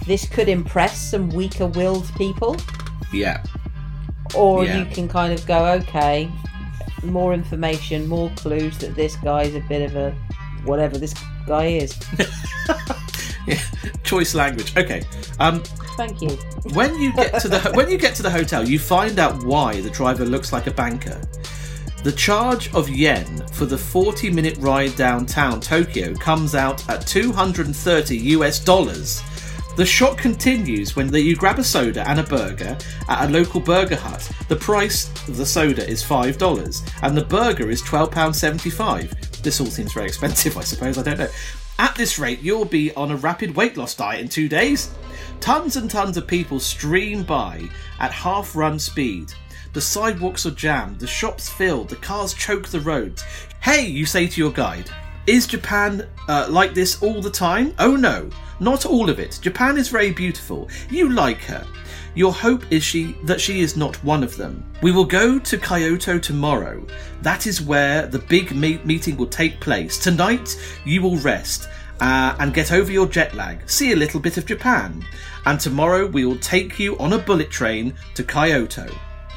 this could impress some weaker-willed people, Yeah. or Yeah. you can kind of go, okay, more information, more clues that this guy's a bit of a whatever this guy is. yeah. Choice language. Okay. Um, Thank you. when you get to the when you get to the hotel, you find out why the driver looks like a banker. The charge of yen for the 40 minute ride downtown Tokyo comes out at 230 US dollars. The shock continues when you grab a soda and a burger at a local burger hut. The price of the soda is $5 and the burger is £12.75. This all seems very expensive, I suppose, I don't know. At this rate, you'll be on a rapid weight loss diet in two days. Tons and tons of people stream by at half run speed. The sidewalks are jammed, the shops filled, the cars choke the roads. Hey, you say to your guide, is Japan uh, like this all the time? Oh no, not all of it. Japan is very beautiful. You like her. Your hope is she that she is not one of them. We will go to Kyoto tomorrow. That is where the big me- meeting will take place. Tonight you will rest uh, and get over your jet lag. See a little bit of Japan. And tomorrow we will take you on a bullet train to Kyoto.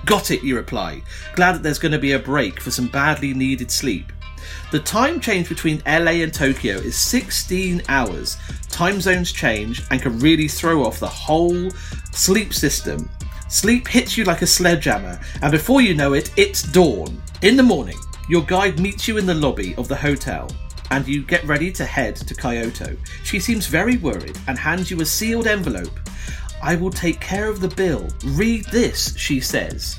Got it, you reply. Glad that there's going to be a break for some badly needed sleep. The time change between LA and Tokyo is 16 hours. Time zones change and can really throw off the whole sleep system. Sleep hits you like a sledgehammer, and before you know it, it's dawn. In the morning, your guide meets you in the lobby of the hotel, and you get ready to head to Kyoto. She seems very worried and hands you a sealed envelope. I will take care of the bill. Read this, she says.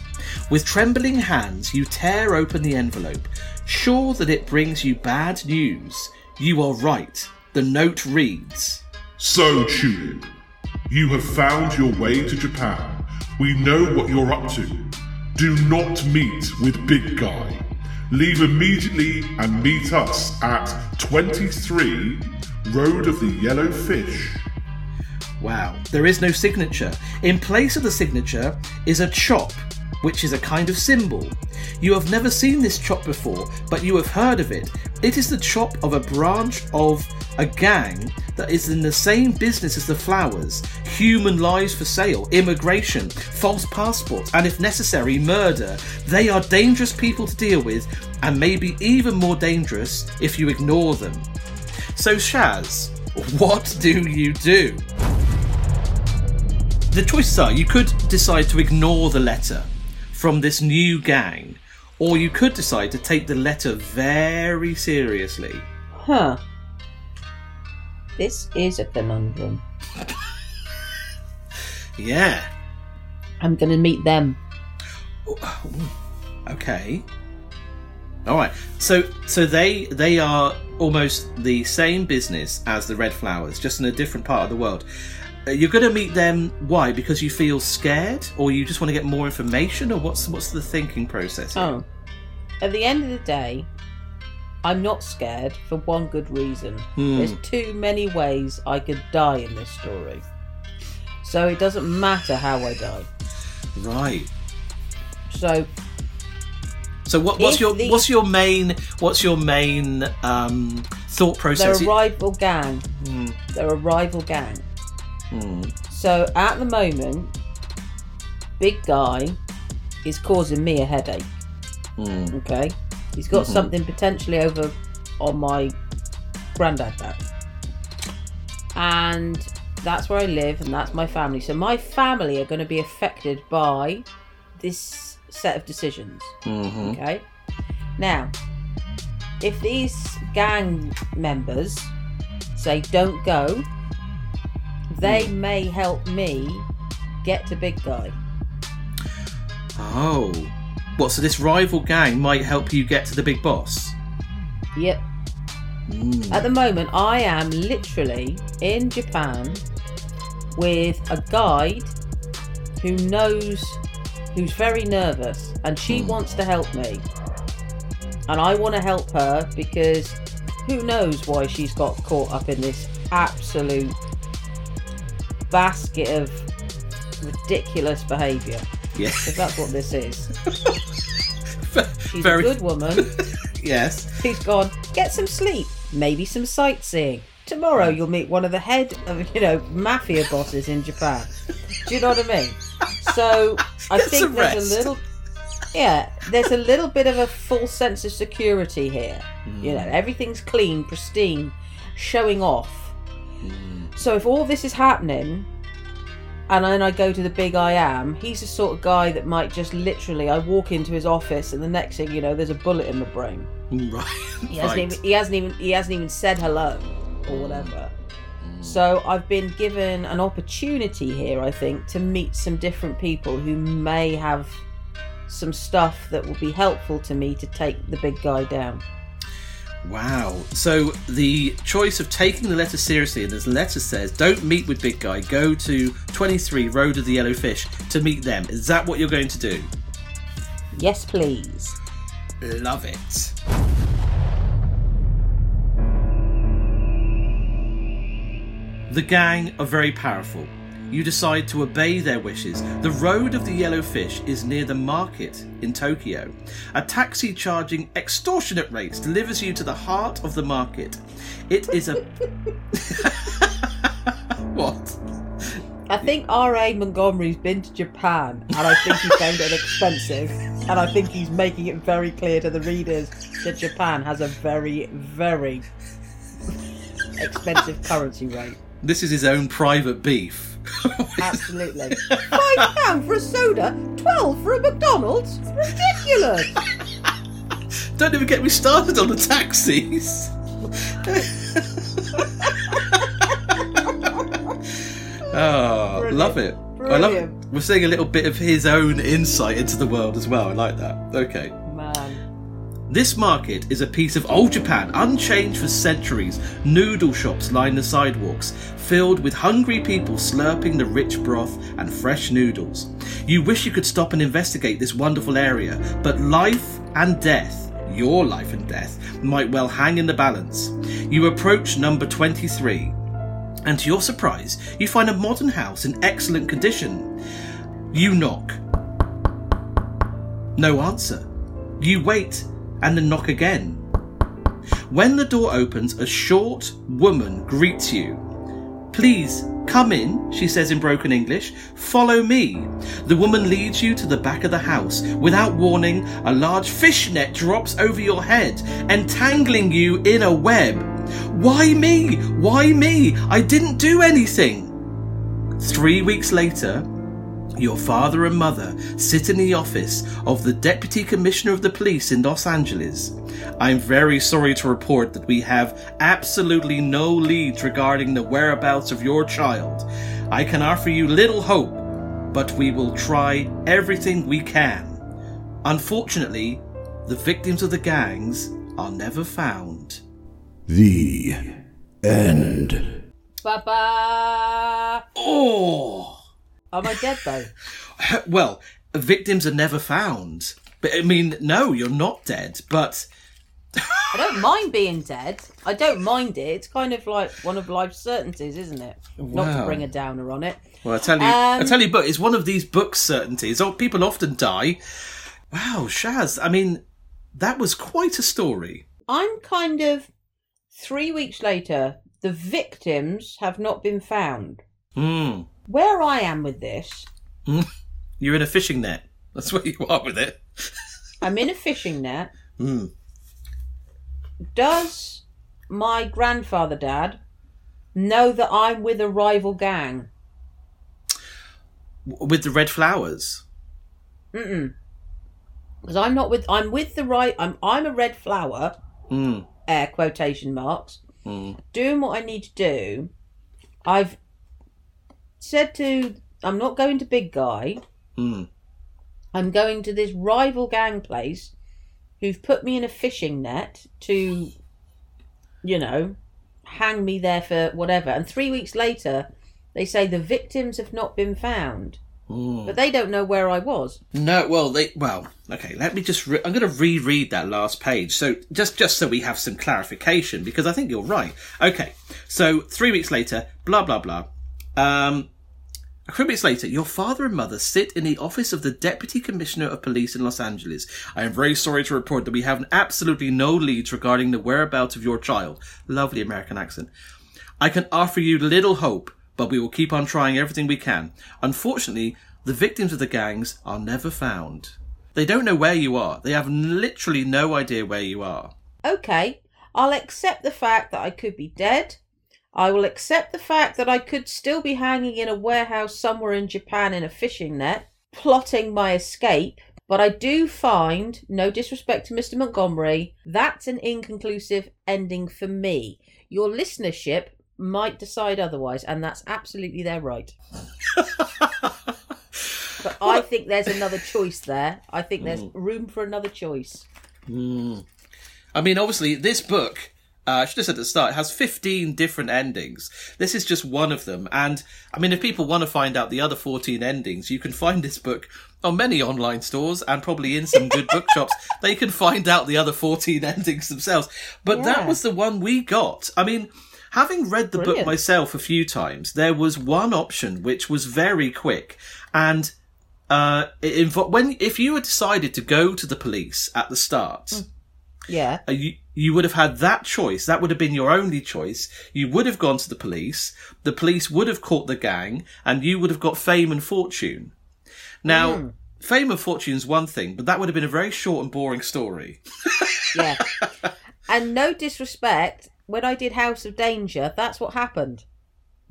With trembling hands, you tear open the envelope, sure that it brings you bad news. You are right. The note reads So, Tulip, you have found your way to Japan. We know what you're up to. Do not meet with Big Guy. Leave immediately and meet us at 23 Road of the Yellow Fish. Wow, there is no signature. In place of the signature is a chop, which is a kind of symbol. You have never seen this chop before, but you have heard of it. It is the chop of a branch of a gang that is in the same business as the flowers human lives for sale, immigration, false passports, and if necessary, murder. They are dangerous people to deal with, and maybe even more dangerous if you ignore them. So, Shaz, what do you do? The choices are you could decide to ignore the letter from this new gang, or you could decide to take the letter very seriously. Huh. This is a conundrum. Yeah. I'm going to meet them. Oh, okay. All right. So so they they are almost the same business as the Red Flowers, just in a different part of the world. Uh, You're going to meet them. Why? Because you feel scared, or you just want to get more information, or what's what's the thinking process? here? Oh. At the end of the day, I'm not scared for one good reason. There's too many ways I could die in this story. So it doesn't matter how I die. Right. So So what, what's your the- what's your main what's your main um, thought process? they're a rival gang. They're a rival gang. So at the moment, big guy is causing me a headache. Okay, he's got mm-hmm. something potentially over on my granddad now, and that's where I live, and that's my family. So my family are going to be affected by this set of decisions. Mm-hmm. Okay, now if these gang members say don't go, they hmm. may help me get to big guy. oh, what? So this rival gang might help you get to the big boss. Yep. Hmm. At the moment, I am literally in Japan with a guide who knows, who's very nervous, and she hmm. wants to help me. And I want to help her because who knows why she's got caught up in this absolute basket of ridiculous behaviour. Yeah. Because that's what this is. She's Very a good woman. yes. He's gone, get some sleep, maybe some sightseeing. Tomorrow you'll meet one of the head of, you know, mafia bosses in Japan. Do you know what I mean? So I Get think there's rest. a little yeah, there's a little bit of a false sense of security here. You know, mm. everything's clean, pristine, showing off. So if all this is happening and then I go to the big I am, he's the sort of guy that might just literally I walk into his office and the next thing you know there's a bullet in my brain. Right. He hasn't, right. even, he hasn't even he hasn't even said hello or whatever. So I've been given an opportunity here, I think, to meet some different people who may have some stuff that will be helpful to me to take the big guy down. Wow. So the choice of taking the letter seriously, and this letter says, don't meet with Big Guy, go to 23 Road of the Yellow Fish to meet them. Is that what you're going to do? Yes, please. Love it. The gang are very powerful. You decide to obey their wishes. The Road of the Yellow Fish is near the market in Tokyo. A taxi charging extortionate rates delivers you to the heart of the market. It is a. what? I think R.A. Montgomery's been to Japan and I think he found it expensive. And I think he's making it very clear to the readers that Japan has a very, very expensive currency rate. This is his own private beef. Absolutely. Five pound for a soda, twelve for a McDonald's. Ridiculous. Don't even get me started on the taxis. oh, love it. I love it. We're seeing a little bit of his own insight into the world as well. I like that. Okay. This market is a piece of old Japan, unchanged for centuries. Noodle shops line the sidewalks, filled with hungry people slurping the rich broth and fresh noodles. You wish you could stop and investigate this wonderful area, but life and death, your life and death, might well hang in the balance. You approach number 23, and to your surprise, you find a modern house in excellent condition. You knock. No answer. You wait and then knock again. When the door opens, a short woman greets you. Please come in, she says in broken English. Follow me. The woman leads you to the back of the house. Without warning, a large fish net drops over your head, entangling you in a web. Why me? Why me? I didn't do anything. Three weeks later, your father and mother sit in the office of the Deputy Commissioner of the Police in Los Angeles. I'm very sorry to report that we have absolutely no leads regarding the whereabouts of your child. I can offer you little hope, but we will try everything we can. Unfortunately, the victims of the gangs are never found. The end. Ba ba. Oh! Am I dead though? Well, victims are never found. But I mean, no, you're not dead. But I don't mind being dead. I don't mind it. It's kind of like one of life's certainties, isn't it? Not to bring a downer on it. Well, I tell you, I Um, tell you, but it's one of these book certainties. Oh, people often die. Wow, Shaz. I mean, that was quite a story. I'm kind of three weeks later. The victims have not been found. Hmm. Where I am with this, You're in a fishing net. That's where you are with it. I'm in a fishing net. Hmm. Does my grandfather dad know that I'm with a rival gang? With the red flowers. Mm-mm. Because I'm not with. I'm with the right. I'm. I'm a red flower. Hmm. Air quotation marks. Hmm. Doing what I need to do. I've said to. I'm not going to big guy. Hmm. I'm going to this rival gang place, who've put me in a fishing net to, you know, hang me there for whatever. And three weeks later, they say the victims have not been found, Hmm. but they don't know where I was. No, well, they well, okay. Let me just. Re- I'm going to reread that last page. So just just so we have some clarification, because I think you're right. Okay, so three weeks later, blah blah blah. Um, a few minutes later, your father and mother sit in the office of the Deputy Commissioner of Police in Los Angeles. I am very sorry to report that we have absolutely no leads regarding the whereabouts of your child. Lovely American accent. I can offer you little hope, but we will keep on trying everything we can. Unfortunately, the victims of the gangs are never found. They don't know where you are. They have literally no idea where you are. Okay, I'll accept the fact that I could be dead. I will accept the fact that I could still be hanging in a warehouse somewhere in Japan in a fishing net, plotting my escape. But I do find, no disrespect to Mr. Montgomery, that's an inconclusive ending for me. Your listenership might decide otherwise, and that's absolutely their right. But I think there's another choice there. I think there's hmm. room for another choice. Hmm. I mean, obviously, this book, uh, I should have said at the start, it has 15 different endings. This is just one of them. And, I mean, if people want to find out the other 14 endings, you can find this book on many online stores and probably in some good bookshops. They can find out the other 14 endings themselves. But that was the one we got. I mean, having read the book myself a few times, there was one option which was very quick. And uh, it invo- when if you had decided to go to the police at the start, Yeah. uh, you you would have had that choice. That would have been your only choice. You would have gone to the police. The police would have caught the gang, and you would have got fame and fortune. Now, fame and fortune is one thing, but that would have been a very short and boring story. Yeah. and no disrespect, when I did House of Danger, that's what happened.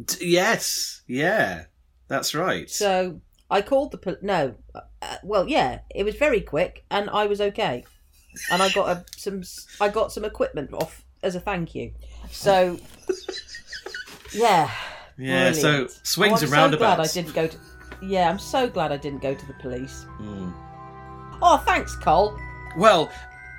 D- yes, yeah, that's right. So I called the pol- no, uh, well, yeah, it was very quick, and I was okay, and I got a, some I got some equipment off as a thank you. So yeah, yeah, so swings oh, and I'm so glad I didn't go to. Yeah, I'm so glad I didn't go to the police. Hmm. Oh, thanks, Cole. Well,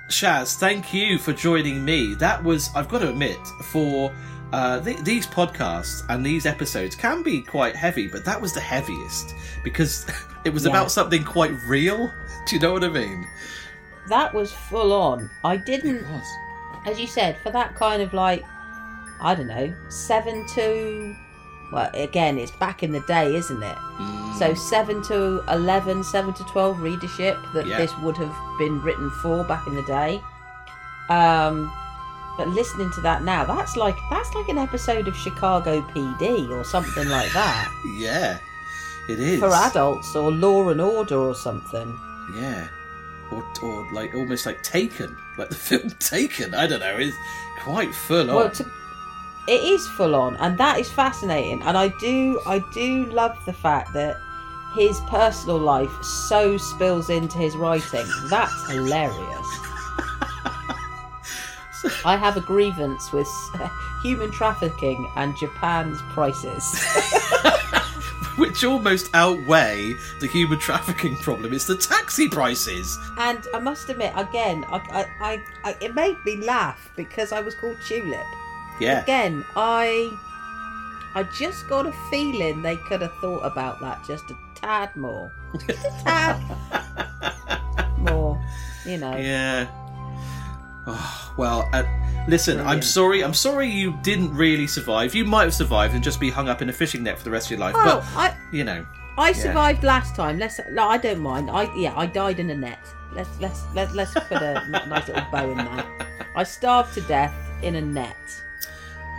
Shaz, thank you for joining me. That was, I've got to admit, for uh, th- these podcasts and these episodes can be quite heavy, but that was the heaviest because it was Yeah. about something quite real. Do you know what I mean? That was full on. I didn't. as you said, for that kind of like, I don't know, seven to, well, again, it's back in the day, isn't it? So seven to 11, seven to 12 readership that Yeah. this would have been written for back in the day. Um, but listening to that now, that's like that's like an episode of Chicago PD or something like that Yeah, it is. for adults or Law and Order or something. Yeah. Or, or like almost like Taken, like the film Taken. I don't know. It's quite full on. Well, to, it is full on, and that is fascinating. And I do, I do love the fact that his personal life so spills into his writing. That's hilarious. I have a grievance with human trafficking and Japan's prices. Which almost outweigh the human trafficking problem. It's the taxi prices. and I must admit, again, I, I, I, I, it made me laugh because I was called Tulip. Yeah. Again, I I just got a feeling they could have thought about that just a tad more. Just a tad more. You know. Yeah. Well, uh, listen, I'm sorry. I'm sorry you didn't really survive. You might have survived and just be hung up in a fishing net for the rest of your life. Oh, but I you know, I survived last time. Let's. No, I don't mind. I yeah, I died in a net. Let's let's let's let's put a nice little bow in that. I starved to death in a net.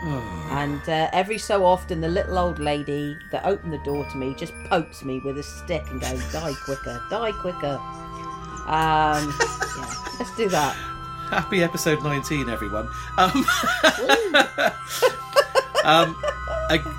And uh, every so often, the little old lady that opened the door to me just pokes me with a stick and goes, "Die quicker, die quicker." Um, yeah, let's do that. Happy episode 19, everyone. Um, um,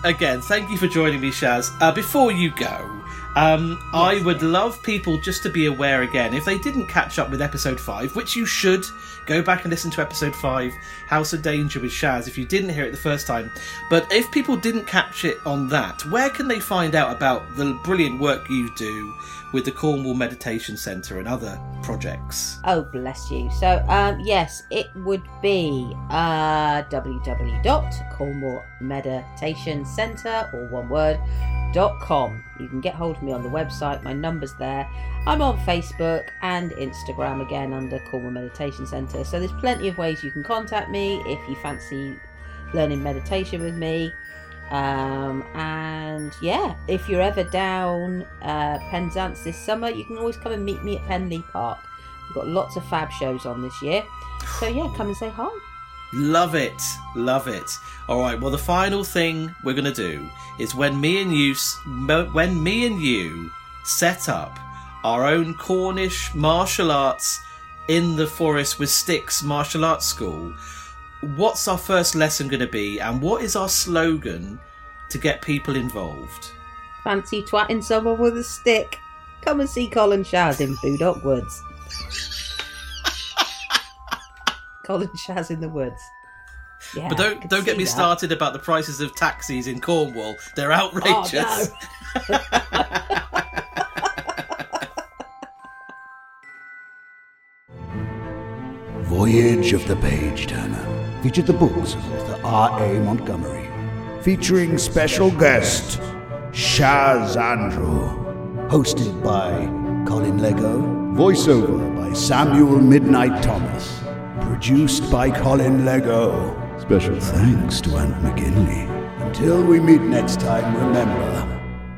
again, thank you for joining me, Shaz. Uh, before you go, um, I would love people just to be aware again, if they didn't catch up with episode 5, which you should, go back and listen to episode 5, House of Danger with Shaz, if you didn't hear it the first time. But if people didn't catch it on that, where can they find out about the brilliant work you do with the Cornwall Meditation Centre and other projects? Oh, bless you. So, um, yes, it would be uh, www.cornwallmeditationcentre, or one word, com. You can get hold of me on the website. My number's there. I'm on Facebook and Instagram again under Cornwall Meditation Centre. So there's plenty of ways you can contact me if you fancy learning meditation with me. Um, and yeah, if you're ever down uh, Penzance this summer, you can always come and meet me at Penlee Park. We've got lots of fab shows on this year. So yeah, come and say hi. Love it, love it. All right. Well, the final thing we're gonna do is when me and you, when me and you set up our own Cornish martial arts in the forest with sticks martial arts school. What's our first lesson going to be, and what is our slogan to get people involved? Fancy twatting someone with a stick? Come and see Colin Shaz in Boodok Woods. Colin Shaz in the woods. Yeah, But don't don't get me that. started about the prices of taxis in Cornwall. They're Oh, outrageous. no. Voyage of the Page Turner featured the books of author R.A. Montgomery, featuring special guest Shaz Andrew, hosted by Colin Leggo, voiceover by Samuel Midnight Thomas, produced by Colin Leggo. Special thanks to Aunt McGinley. Until we meet next time, remember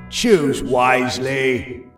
choose wisely.